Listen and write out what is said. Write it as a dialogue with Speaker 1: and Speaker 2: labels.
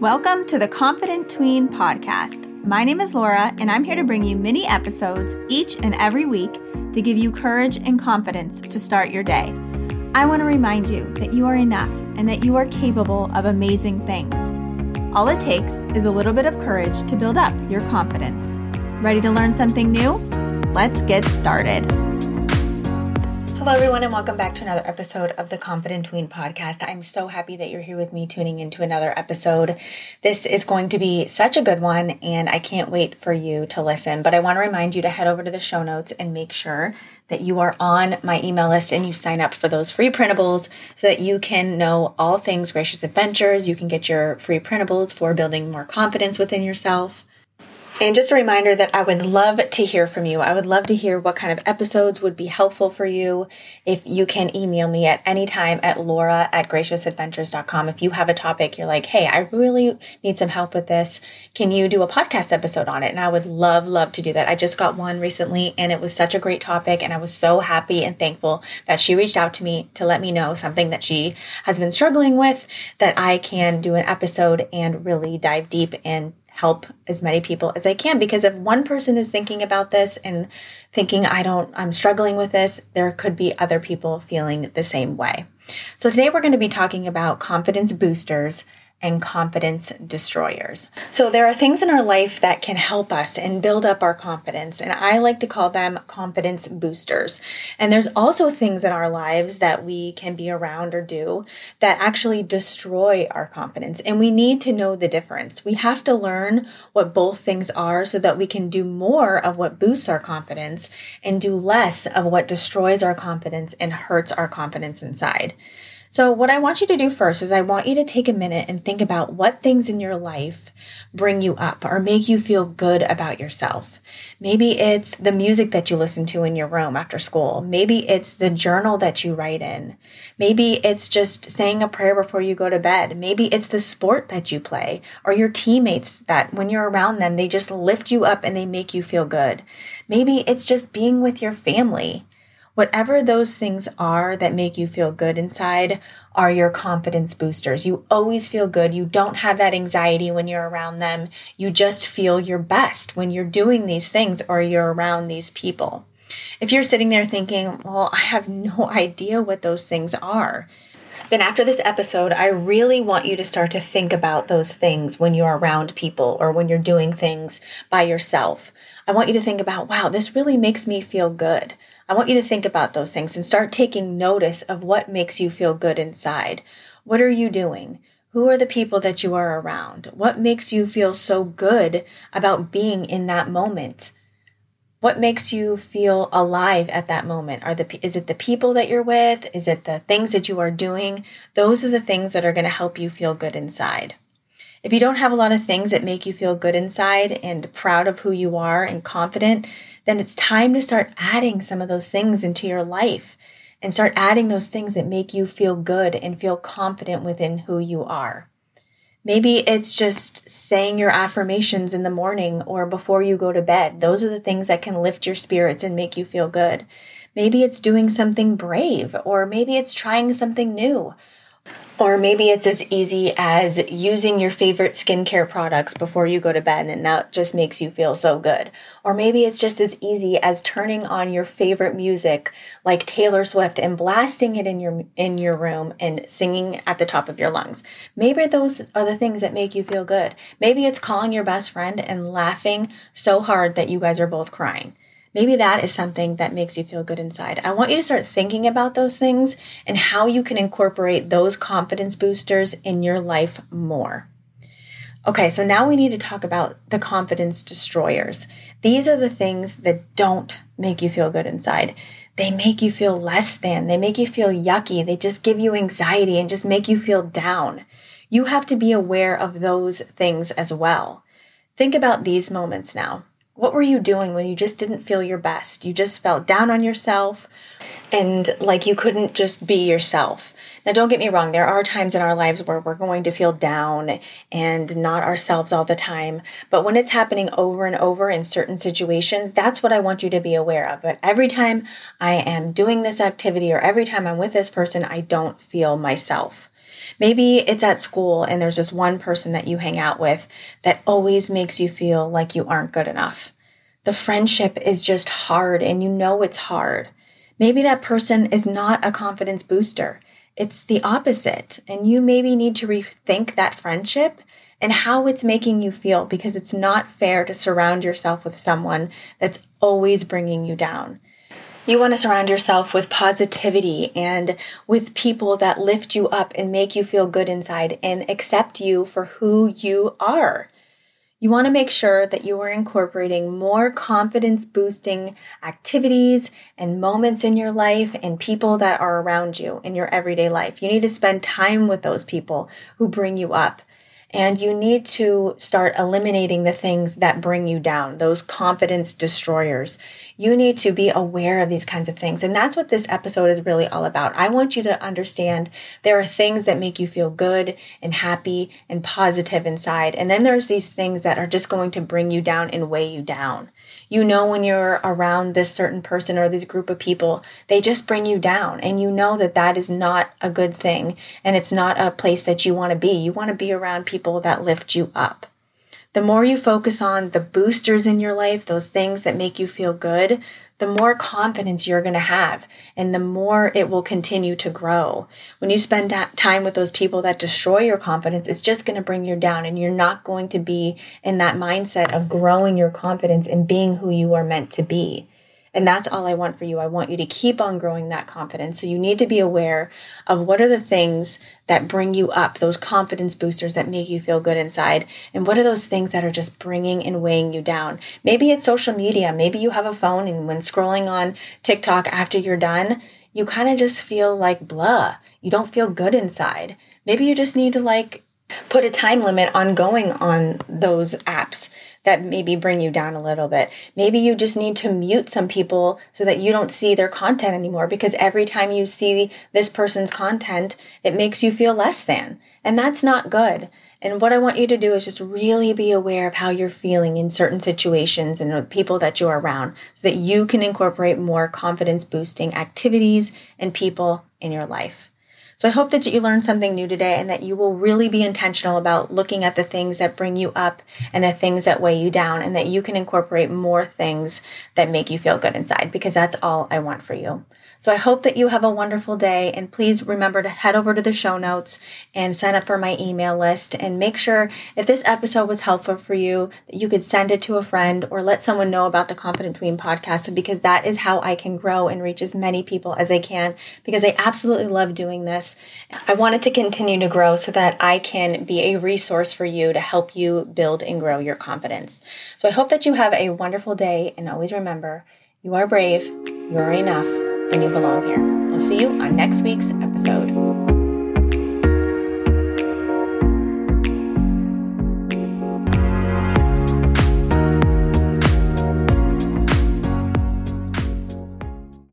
Speaker 1: Welcome to the Confident Tween podcast. My name is Laura, and I'm here to bring you mini episodes each and every week to give you courage and confidence to start your day. I want to remind you that you are enough and that you are capable of amazing things. All it takes is a little bit of courage to build up your confidence. Ready to learn something new? Let's get started. Hello, everyone, and welcome back to another episode of the Confident Tween podcast. I'm so happy that you're here with me tuning into another episode. This is going to be such a good one, and I can't wait for you to listen. But I want to remind you to head over to the show notes and make sure that you are on my email list and you sign up for those free printables so that you can know all things Gracious Adventures. You can get your free printables for building more confidence within yourself and just a reminder that I would love to hear from you. I would love to hear what kind of episodes would be helpful for you. If you can email me at any time at laura at graciousadventures.com. If you have a topic, you're like, hey, I really need some help with this. Can you do a podcast episode on it? And I would love, love to do that. I just got one recently and it was such a great topic. And I was so happy and thankful that she reached out to me to let me know something that she has been struggling with that I can do an episode and really dive deep and help as many people as I can because if one person is thinking about this and thinking I don't I'm struggling with this, there could be other people feeling the same way. So today we're going to be talking about confidence boosters and confidence destroyers. So, there are things in our life that can help us and build up our confidence, and I like to call them confidence boosters. And there's also things in our lives that we can be around or do that actually destroy our confidence, and we need to know the difference. We have to learn what both things are so that we can do more of what boosts our confidence and do less of what destroys our confidence and hurts our confidence inside. So, what I want you to do first is I want you to take a minute and think about what things in your life bring you up or make you feel good about yourself. Maybe it's the music that you listen to in your room after school. Maybe it's the journal that you write in. Maybe it's just saying a prayer before you go to bed. Maybe it's the sport that you play or your teammates that when you're around them, they just lift you up and they make you feel good. Maybe it's just being with your family Whatever those things are that make you feel good inside are your confidence boosters. You always feel good. You don't have that anxiety when you're around them. You just feel your best when you're doing these things or you're around these people. If you're sitting there thinking, well, I have no idea what those things are, then after this episode, I really want you to start to think about those things when you're around people or when you're doing things by yourself. I want you to think about, wow, this really makes me feel good. I want you to think about those things and start taking notice of what makes you feel good inside. What are you doing? Who are the people that you are around? What makes you feel so good about being in that moment? What makes you feel alive at that moment? Are the is it the people that you're with? Is it the things that you are doing? Those are the things that are going to help you feel good inside. If you don't have a lot of things that make you feel good inside and proud of who you are and confident, then it's time to start adding some of those things into your life and start adding those things that make you feel good and feel confident within who you are. Maybe it's just saying your affirmations in the morning or before you go to bed. Those are the things that can lift your spirits and make you feel good. Maybe it's doing something brave, or maybe it's trying something new. Or maybe it's as easy as using your favorite skincare products before you go to bed and that just makes you feel so good. Or maybe it's just as easy as turning on your favorite music like Taylor Swift and blasting it in your in your room and singing at the top of your lungs. Maybe those are the things that make you feel good. Maybe it's calling your best friend and laughing so hard that you guys are both crying. Maybe that is something that makes you feel good inside. I want you to start thinking about those things and how you can incorporate those confidence boosters in your life more. Okay, so now we need to talk about the confidence destroyers. These are the things that don't make you feel good inside. They make you feel less than, they make you feel yucky, they just give you anxiety and just make you feel down. You have to be aware of those things as well. Think about these moments now. What were you doing when you just didn't feel your best? You just felt down on yourself and like you couldn't just be yourself. Now, don't get me wrong, there are times in our lives where we're going to feel down and not ourselves all the time. But when it's happening over and over in certain situations, that's what I want you to be aware of. But every time I am doing this activity or every time I'm with this person, I don't feel myself. Maybe it's at school and there's this one person that you hang out with that always makes you feel like you aren't good enough. The friendship is just hard and you know it's hard. Maybe that person is not a confidence booster it's the opposite. And you maybe need to rethink that friendship and how it's making you feel because it's not fair to surround yourself with someone that's always bringing you down. You want to surround yourself with positivity and with people that lift you up and make you feel good inside and accept you for who you are. You want to make sure that you are incorporating more confidence boosting activities and moments in your life and people that are around you in your everyday life. You need to spend time with those people who bring you up. And you need to start eliminating the things that bring you down, those confidence destroyers. You need to be aware of these kinds of things. And that's what this episode is really all about. I want you to understand there are things that make you feel good and happy and positive inside. And then there's these things that are just going to bring you down and weigh you down. You know, when you're around this certain person or this group of people, they just bring you down. And you know that that is not a good thing. And it's not a place that you want to be. You want to be around people that lift you up. The more you focus on the boosters in your life, those things that make you feel good, the more confidence you're going to have and the more it will continue to grow. When you spend time with those people that destroy your confidence, it's just going to bring you down and you're not going to be in that mindset of growing your confidence and being who you are meant to be. And that's all I want for you. I want you to keep on growing that confidence. So you need to be aware of what are the things that bring you up, those confidence boosters that make you feel good inside, and what are those things that are just bringing and weighing you down. Maybe it's social media. Maybe you have a phone and when scrolling on TikTok after you're done, you kind of just feel like blah. You don't feel good inside. Maybe you just need to like put a time limit on going on those apps that maybe bring you down a little bit. Maybe you just need to mute some people so that you don't see their content anymore because every time you see this person's content, it makes you feel less than. And that's not good. And what I want you to do is just really be aware of how you're feeling in certain situations and the people that you're around so that you can incorporate more confidence boosting activities and people in your life. So I hope that you learned something new today and that you will really be intentional about looking at the things that bring you up and the things that weigh you down and that you can incorporate more things that make you feel good inside because that's all I want for you. So I hope that you have a wonderful day and please remember to head over to the show notes and sign up for my email list and make sure if this episode was helpful for you that you could send it to a friend or let someone know about the Confident Tween podcast because that is how I can grow and reach as many people as I can because I absolutely love doing this. I want it to continue to grow so that I can be a resource for you to help you build and grow your confidence. So I hope that you have a wonderful day and always remember you are brave, you are enough and you belong here. I'll see you on next week's episode.